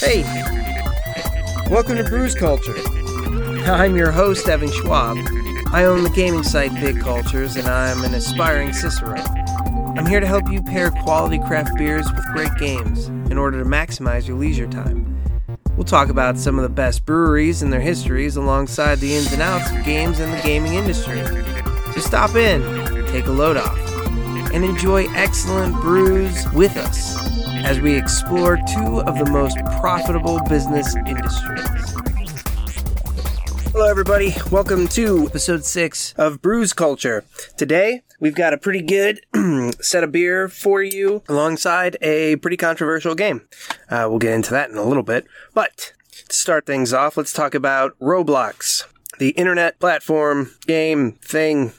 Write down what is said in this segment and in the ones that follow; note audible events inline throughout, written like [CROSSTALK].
Hey, welcome to Brews Culture. I'm your host, Evan Schwab. I own the gaming site Bit Cultures, and I'm an aspiring Cicerone. I'm here to help you pair quality craft beers with great games in order to maximize your leisure time. We'll talk about some of the best breweries and their histories alongside the ins and outs of games and the gaming industry. So stop in, take a load off, and enjoy excellent brews with us as we explore two of the most profitable business industries. Hello, everybody. Welcome to episode six of Brews Culture. Today, we've got a pretty good [CLEARS THROAT] set of beer for you alongside a pretty controversial game. Uh, we'll get into that in a little bit. But to start things off, let's talk about Roblox. The internet platform, game, thing.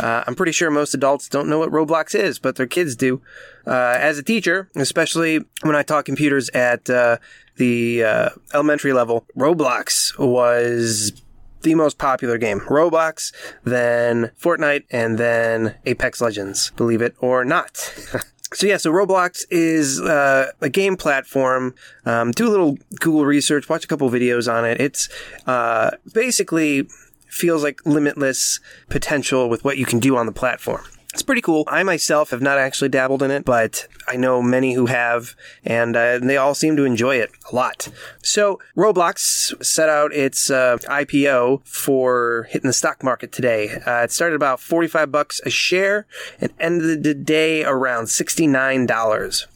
Uh, I'm pretty sure most adults don't know what Roblox is, but their kids do. Uh, as a teacher, especially when I taught computers at uh, the uh, elementary level, Roblox was the most popular game. Roblox, then Fortnite, and then Apex Legends, believe it or not. [LAUGHS] so yeah, so Roblox is uh, a game platform. Um, do a little Google research, watch a couple videos on it. It's uh, basically feels like limitless potential with what you can do on the platform. It's pretty cool. I myself have not actually dabbled in it, but I know many who have, and, uh, they all seem to enjoy it a lot. So, Roblox set out its uh, IPO for hitting the stock market today. Uh, it started about 45 bucks a share and ended the day around $69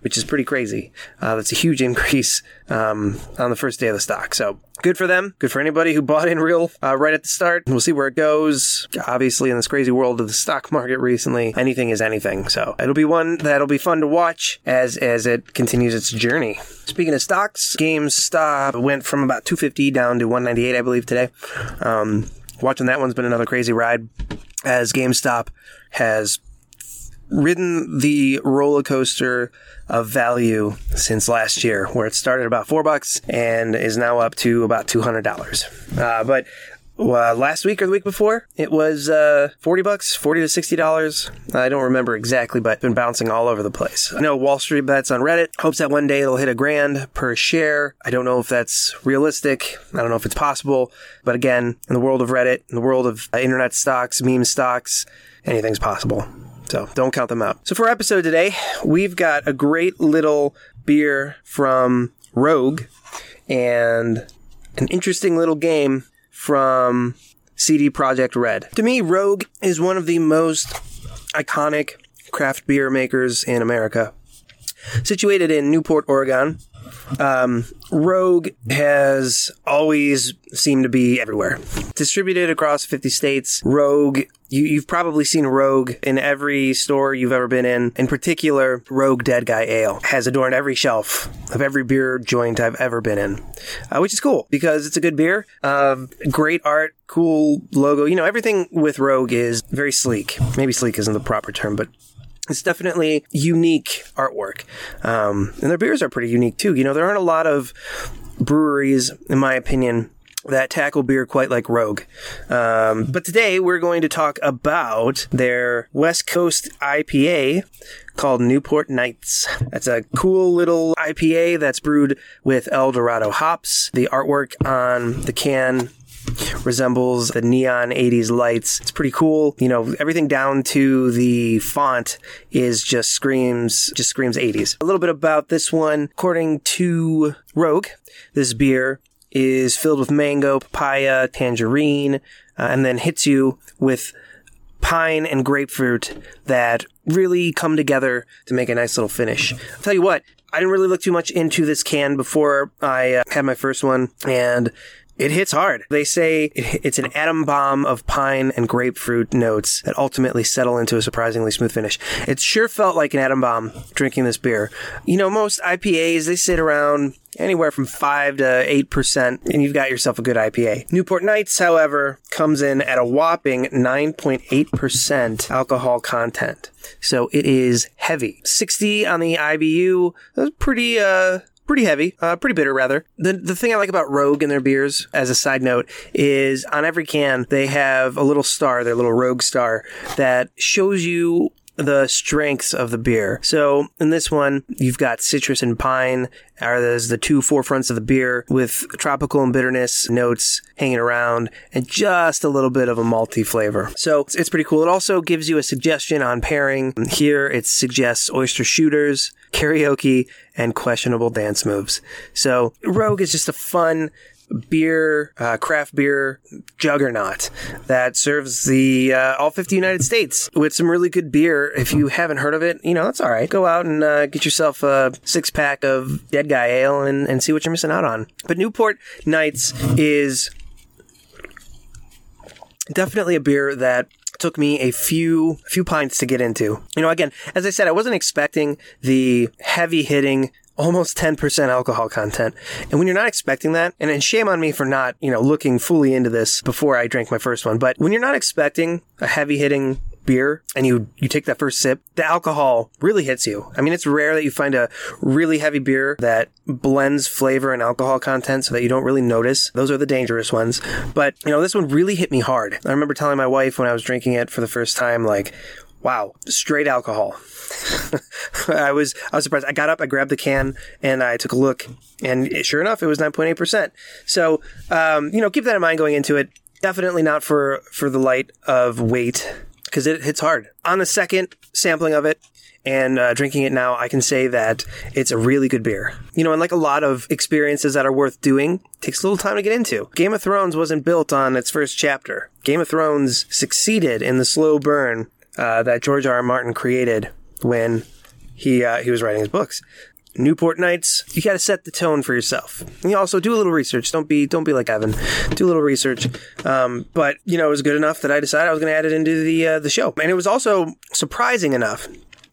which is pretty crazy. Uh, that's a huge increase um, on the first day of the stock. So good for them. Good for anybody who bought in real uh, right at the start. We'll see where it goes. Obviously, in this crazy world of the stock market recently, anything is anything. So it'll be one that'll be fun to watch as as it continues its journey. Speaking of stocks, GameStop went from about 250 down to 198, I believe, today. Um, watching that one's been another crazy ride as GameStop has ridden the roller coaster of value since last year, where it started about four bucks and is now up to about two hundred dollars. Uh, but uh, last week or the week before, it was uh, forty bucks, forty to sixty dollars. I don't remember exactly, but been bouncing all over the place. I know Wall Street bets on Reddit hopes that one day it'll hit a grand per share. I don't know if that's realistic. I don't know if it's possible. But again, in the world of Reddit, in the world of internet stocks, meme stocks, anything's possible. So don't count them out. So for our episode today, we've got a great little beer from Rogue and an interesting little game from CD Projekt Red. To me, Rogue is one of the most iconic craft beer makers in America. Situated in Newport, Oregon, um, Rogue has always seemed to be everywhere. Distributed across 50 states, Rogue, you, have probably seen Rogue in every store you've ever been in. In particular, Rogue Dead Guy Ale has adorned every shelf of every beer joint I've ever been in, uh, which is cool because it's a good beer. Uh, great art, cool logo. You know, everything with Rogue is very sleek. Maybe sleek isn't the proper term, but it's definitely unique artwork. Um, and their beers are pretty unique too. You know, there aren't a lot of breweries, in my opinion, that tackle beer quite like Rogue. Um, but today we're going to talk about their West Coast IPA called Newport Nights. That's a cool little IPA that's brewed with El Dorado hops. The artwork on the can resembles the neon 80s lights. It's pretty cool. You know, everything down to the font is just screams, just screams 80s. A little bit about this one. According to Rogue, this beer is filled with mango, papaya, tangerine, uh, and then hits you with pine and grapefruit that really come together to make a nice little finish. I'll tell you what, I didn't really look too much into this can before I uh, had my first one, and it hits hard. They say it's an atom bomb of pine and grapefruit notes that ultimately settle into a surprisingly smooth finish. It sure felt like an atom bomb drinking this beer. You know, most IPAs, they sit around anywhere from 5 to 8%, and you've got yourself a good IPA. Newport Nights, however, comes in at a whopping 9.8% alcohol content. So it is heavy. 60 on the IBU. That's pretty, uh, pretty heavy, uh, pretty bitter rather. The the thing I like about Rogue and their beers, as a side note, is on every can they have a little star, their little Rogue star, that shows you the strengths of the beer. So in this one, you've got citrus and pine are those the two forefronts of the beer with tropical and bitterness notes hanging around and just a little bit of a malty flavor. So it's, it's pretty cool. It also gives you a suggestion on pairing. Here it suggests oyster shooters, karaoke, and questionable dance moves. So Rogue is just a fun, beer, uh, craft beer juggernaut that serves the uh, all 50 United States with some really good beer. If you haven't heard of it, you know, that's all right. Go out and uh, get yourself a six pack of Dead Guy Ale and, and see what you're missing out on. But Newport Nights is definitely a beer that took me a few few pints to get into. You know, again, as I said, I wasn't expecting the heavy hitting almost 10% alcohol content. And when you're not expecting that, and, and shame on me for not, you know, looking fully into this before I drank my first one, but when you're not expecting a heavy hitting beer and you you take that first sip, the alcohol really hits you. I mean, it's rare that you find a really heavy beer that blends flavor and alcohol content so that you don't really notice. Those are the dangerous ones. But, you know, this one really hit me hard. I remember telling my wife when I was drinking it for the first time like, wow, straight alcohol. [LAUGHS] I was I was surprised. I got up, I grabbed the can, and I took a look, and sure enough, it was nine point eight percent. So, um, you know, keep that in mind going into it. Definitely not for for the light of weight because it hits hard. On the second sampling of it, and uh, drinking it now, I can say that it's a really good beer. You know, and like a lot of experiences that are worth doing, takes a little time to get into. Game of Thrones wasn't built on its first chapter. Game of Thrones succeeded in the slow burn uh, that George R. R. Martin created when he uh, he was writing his books. Newport Nights, you got to set the tone for yourself. And you also do a little research. Don't be don't be like Evan. Do a little research. Um, but you know, it was good enough that I decided I was going to add it into the uh, the show, and it was also surprising enough.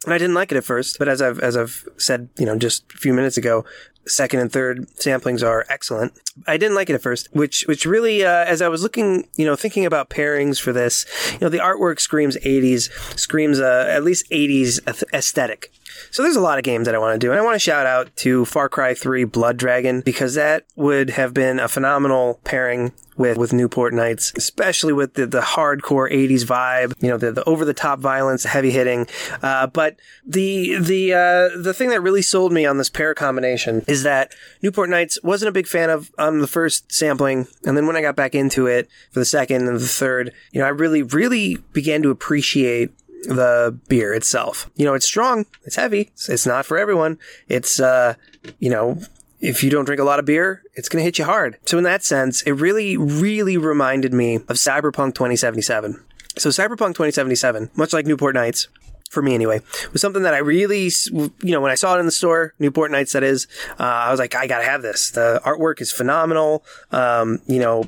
And I didn't like it at first, but as I've as I've said, you know, just a few minutes ago, second and third samplings are excellent. I didn't like it at first, which which really, uh, as I was looking, you know, thinking about pairings for this, you know, the artwork screams 80s, screams uh, at least 80s aesthetic. So there's a lot of games that I want to do, and I want to shout out to Far Cry 3 Blood Dragon because that would have been a phenomenal pairing with with Newport Nights, especially with the, the hardcore '80s vibe. You know, the, the over the top violence, heavy hitting. Uh, but the the uh, the thing that really sold me on this pair combination is that Newport Nights wasn't a big fan of um, the first sampling, and then when I got back into it for the second and the third, you know, I really really began to appreciate the beer itself. You know, it's strong, it's heavy, it's not for everyone. It's, uh, you know, if you don't drink a lot of beer, it's going to hit you hard. So in that sense, it really, really reminded me of Cyberpunk 2077. So Cyberpunk 2077, much like Newport Nights, for me anyway, was something that I really, you know, when I saw it in the store, Newport Nights, that is, uh, I was like, I gotta have this. The artwork is phenomenal. Um, you know,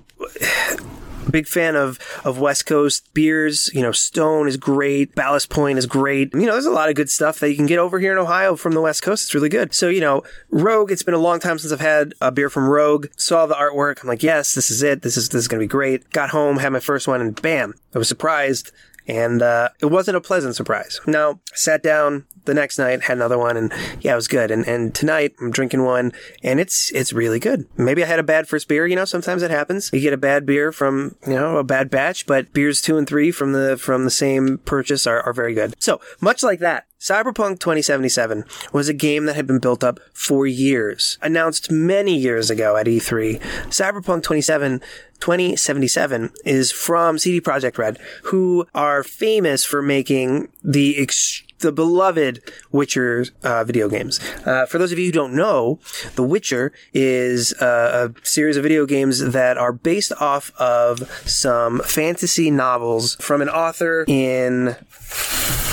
Big fan of, of West Coast beers. You know, Stone is great. Ballast Point is great. You know, there's a lot of good stuff that you can get over here in Ohio from the West Coast. It's really good. So, you know, Rogue, it's been a long time since I've had a beer from Rogue. Saw the artwork. I'm like, yes, this is it. This is, this is going to be great. Got home, had my first one and bam, I was surprised. And, uh, it wasn't a pleasant surprise. Now, sat down, the next night had another one and yeah, it was good. And, and tonight I'm drinking one and it's, it's really good. Maybe I had a bad first beer. You know, sometimes it happens. You get a bad beer from, you know, a bad batch, but beers two and three from the, from the same purchase are, are very good. So much like that, Cyberpunk 2077 was a game that had been built up for years, announced many years ago at E3. Cyberpunk 27 2077 is from CD Projekt Red, who are famous for making the ex- the beloved Witcher uh, video games. Uh, for those of you who don't know, The Witcher is uh, a series of video games that are based off of some fantasy novels from an author in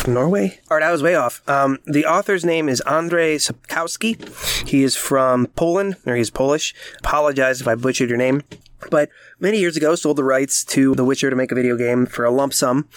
Norway? All right, I was way off. Um, the author's name is Andrzej Sapkowski. He is from Poland, or he's Polish. Apologize if I butchered your name. But many years ago, sold the rights to The Witcher to make a video game for a lump sum.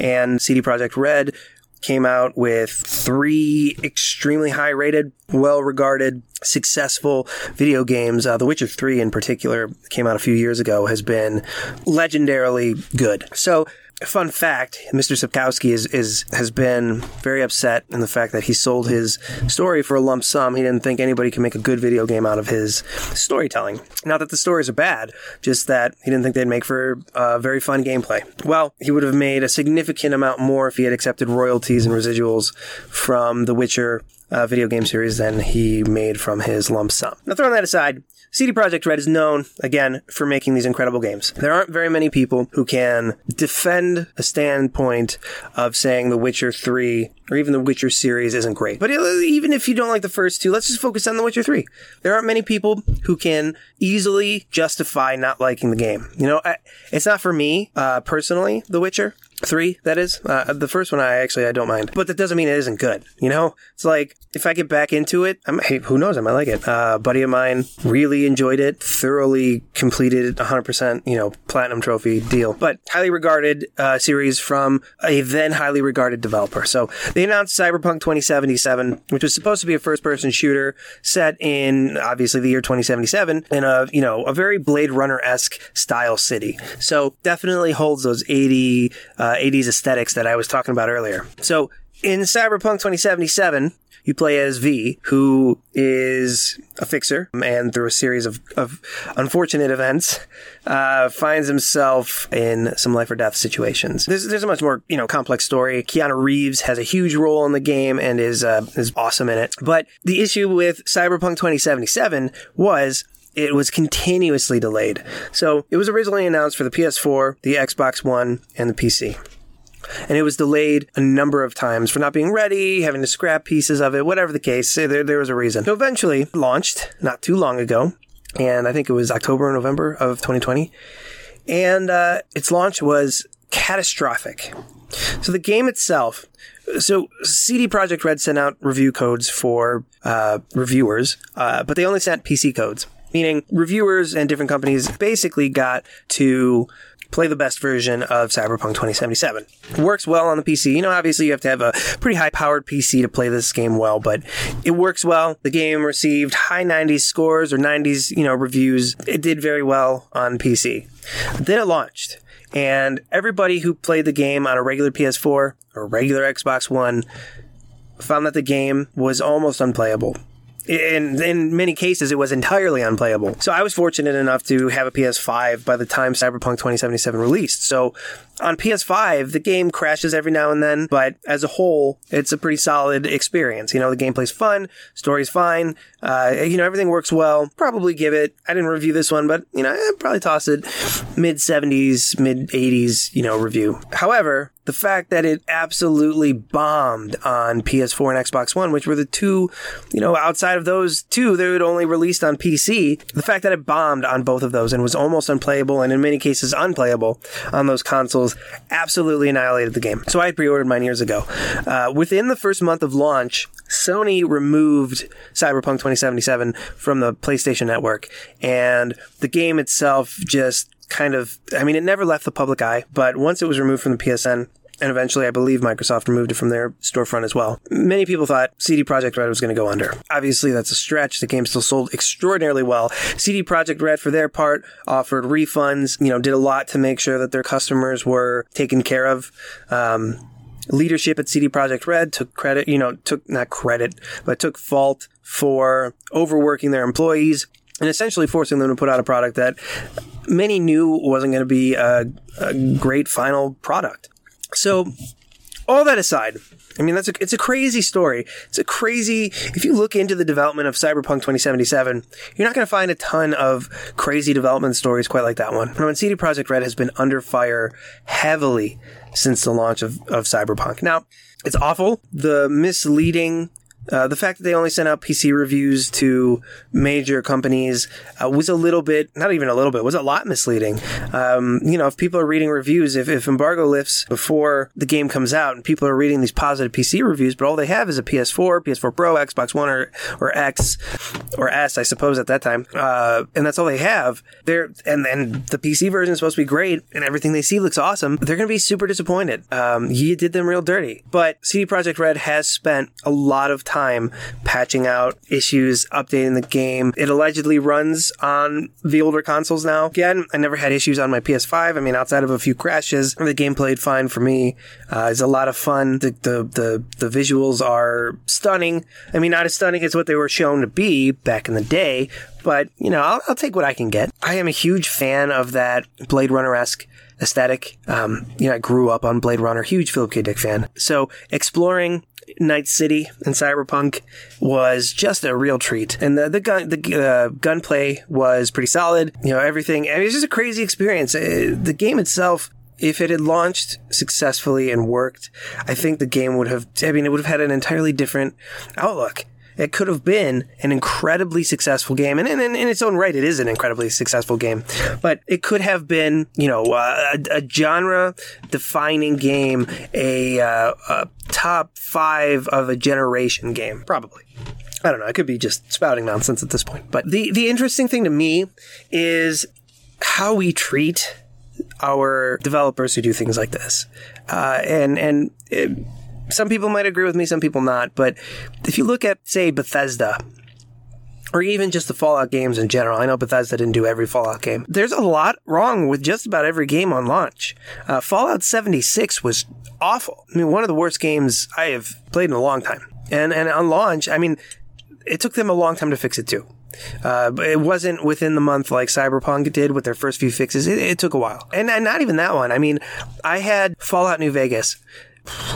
And CD Projekt Red came out with three extremely high rated, well regarded, successful video games. Uh, the Witcher 3 in particular came out a few years ago has been legendarily good. So fun fact: Mr. Sapkowski is is has been very upset in the fact that he sold his story for a lump sum. He didn't think anybody could make a good video game out of his storytelling. Not that the stories are bad, just that he didn't think they'd make for uh, very fun gameplay. Well, he would have made a significant amount more if he had accepted royalties and residuals from The Witcher uh, video game series than he made from his lump sum. Now, throwing that aside, CD Projekt Red is known, again, for making these incredible games. There aren't very many people who can defend a standpoint of saying The Witcher 3 or even The Witcher series isn't great. But even if you don't like the first two, let's just focus on The Witcher 3. There aren't many people who can easily justify not liking the game. You know, I, it's not for me, uh, personally, The Witcher three that is? Uh, the first one i actually i don't mind. But that doesn't mean it isn't good you know? It's like if i get back into it I'm, hey, who knows i might like it. Uh, buddy of mine really enjoyed it thoroughly completed 100% you know platinum trophy deal. But highly regarded uh, series from a then highly regarded developer. So they announced cyberpunk 2077 which was supposed to be a first person shooter set in obviously the year 2077 in a you know a very blade runner-esque style city. So definitely holds those 80 uh, 80s aesthetics that I was talking about earlier. So in Cyberpunk 2077, you play as V, who is a fixer, and through a series of, of unfortunate events, uh, finds himself in some life or death situations. There's, there's a much more, you know, complex story. Keanu Reeves has a huge role in the game and is, uh, is awesome in it. But the issue with Cyberpunk 2077 was it was continuously delayed. So it was originally announced for the PS4, the Xbox One, and the PC. And it was delayed a number of times for not being ready, having to scrap pieces of it, whatever the case. There, there was a reason. So eventually launched not too long ago. And I think it was October or November of 2020. And uh, its launch was catastrophic. So the game itself, so CD Projekt Red sent out review codes for uh, reviewers, uh, but they only sent PC codes meaning reviewers and different companies basically got to play the best version of Cyberpunk 2077. It works well on the PC. You know, obviously you have to have a pretty high powered PC to play this game well, but it works well. The game received high 90s scores or 90s, you know, reviews. It did very well on PC. Then it launched. And everybody who played the game on a regular PS4 or regular Xbox One found that the game was almost unplayable in in many cases it was entirely unplayable. So I was fortunate enough to have a PS5 by the time Cyberpunk 2077 released. So on PS5, the game crashes every now and then, but as a whole, it's a pretty solid experience. You know, the gameplay's fun, story's fine, uh, you know, everything works well. Probably give it, I didn't review this one, but, you know, I'd probably toss it mid 70s, mid 80s, you know, review. However, the fact that it absolutely bombed on PS4 and Xbox One, which were the two, you know, outside of those two, they were only released on PC. The fact that it bombed on both of those and was almost unplayable and in many cases unplayable on those consoles absolutely annihilated the game. So I pre-ordered mine years ago. Uh, within the first month of launch, Sony removed Cyberpunk 2077 from the PlayStation Network, and the game itself just kind of, I mean, it never left the public eye, but once it was removed from the PSN, and eventually I believe Microsoft removed it from their storefront as well. Many people thought CD Projekt Red was going to go under. Obviously, that's a stretch. The game still sold extraordinarily well. CD Projekt Red, for their part, offered refunds. You know, did a lot to make sure that their customers were taken care of. Um, leadership at CD Projekt Red took credit, you know, took not credit, but took fault for overworking their employees and essentially forcing them to put out a product that many knew wasn't going to be a, a great final product. So, all that aside, I mean, that's a, it's a crazy story. It's a crazy, if you look into the development of Cyberpunk 2077, you're not going to find a ton of crazy development stories quite like that one. When CD Projekt Red has been under fire heavily since the launch of, of Cyberpunk. Now, it's awful. The misleading uh, the fact that they only sent out PC reviews to major companies uh, was a little bit, not even a little bit, was a lot misleading. Um, you know, if people are reading reviews, if, if embargo lifts before the game comes out and people are reading these positive PC reviews, but all they have is a PS4, PS4 Pro, Xbox One, or, or X, or S, I suppose at that time, uh, and that's all they have, they're, and then the PC version is supposed to be great and everything they see looks awesome, they're going to be super disappointed. Um, you did them real dirty. But CD Projekt Red has spent a lot of time time patching out issues, updating the game. It allegedly runs on the older consoles now. Again, I never had issues on my PS5. I mean, outside of a few crashes, the game played fine for me. Uh, it's a lot of fun. The, the, the, the visuals are stunning. I mean, not as stunning as what they were shown to be back in the day, but you know, I'll, I'll take what I can get. I am a huge fan of that Blade Runner esque aesthetic. Um, you know, I grew up on Blade Runner, huge Philip K. Dick fan. So exploring Night City and Cyberpunk was just a real treat. And the, the gun, the uh, gunplay was pretty solid. You know, everything. I mean, it was just a crazy experience. Uh, the game itself if it had launched successfully and worked, I think the game would have, I mean, it would have had an entirely different outlook it could have been an incredibly successful game. And in, its own right, it is an incredibly successful game. But it could have been, you know, uh, a, a genre defining game, a, uh, a top five of a generation game, probably. I don't know. I could be just spouting nonsense at this point. But the, the interesting thing to me is how we treat our developers who do things like this. Uh, and, and, it, some people might agree with me, some people not. But if you look at, say, Bethesda, or even just the Fallout games in general. I know Bethesda didn't do every Fallout game. There's a lot wrong with just about every game on launch. Uh, Fallout 76 was awful. I mean, one of the worst games I have played in a long time. And and on launch, I mean, it took them a long time to fix it too. Uh, but it wasn't within the month like Cyberpunk did with their first few fixes. It, it took a while, and, and not even that one. I mean, I had Fallout New Vegas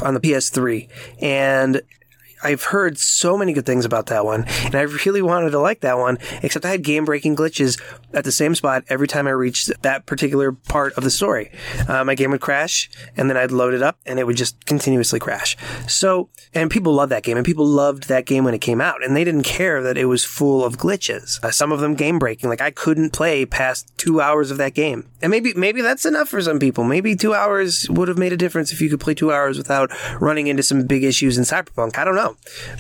on the PS3. And I've heard so many good things about that one, and I really wanted to like that one, except I had game breaking glitches at the same spot every time I reached that particular part of the story. Uh, my game would crash, and then I'd load it up, and it would just continuously crash. So, and people loved that game, and people loved that game when it came out, and they didn't care that it was full of glitches. Uh, some of them game breaking, like I couldn't play past two hours of that game, and maybe maybe that's enough for some people. Maybe two hours would have made a difference if you could play two hours without running into some big issues in Cyberpunk. I don't know.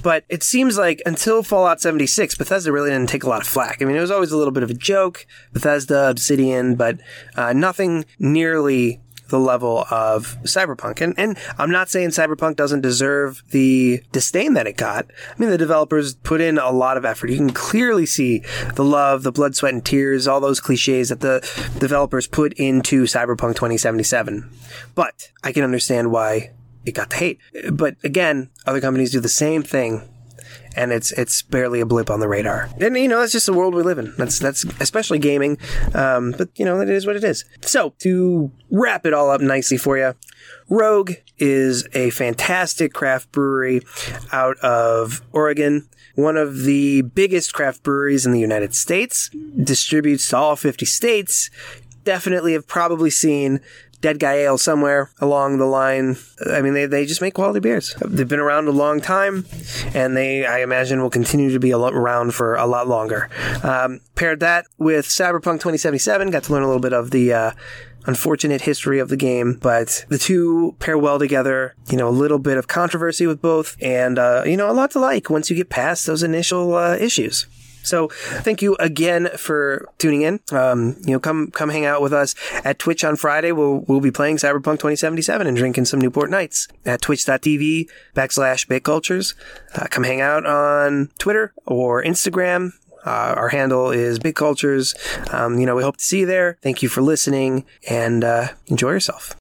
But it seems like until Fallout 76, Bethesda really didn't take a lot of flack. I mean, it was always a little bit of a joke, Bethesda, Obsidian, but uh, nothing nearly the level of Cyberpunk. And, and I'm not saying Cyberpunk doesn't deserve the disdain that it got. I mean, the developers put in a lot of effort. You can clearly see the love, the blood, sweat, and tears, all those cliches that the developers put into Cyberpunk 2077. But I can understand why it got the hate. But again, other companies do the same thing and it's it's barely a blip on the radar. And you know, that's just the world we live in. That's that's especially gaming. Um, but you know, it is what it is. So to wrap it all up nicely for you, Rogue is a fantastic craft brewery out of Oregon. One of the biggest craft breweries in the United States, distributes to all 50 states. Definitely have probably seen Dead Guy Ale somewhere along the line. I mean, they, they just make quality beers. They've been around a long time, and they, I imagine, will continue to be around for a lot longer. Um, paired that with Cyberpunk 2077, got to learn a little bit of the, uh, unfortunate history of the game, but the two pair well together. You know, a little bit of controversy with both, and uh, you know, a lot to like once you get past those initial uh, issues. So thank you again for tuning in. Um, you know, come come hang out with us at Twitch on Friday. We'll we'll be playing Cyberpunk 2077 and drinking some Newport Nights at twitch.tv backslash bitcultures. Uh, come hang out on Twitter or Instagram. Uh, our handle is Bit Cultures. Um, you know, we hope to see you there. Thank you for listening and uh, enjoy yourself.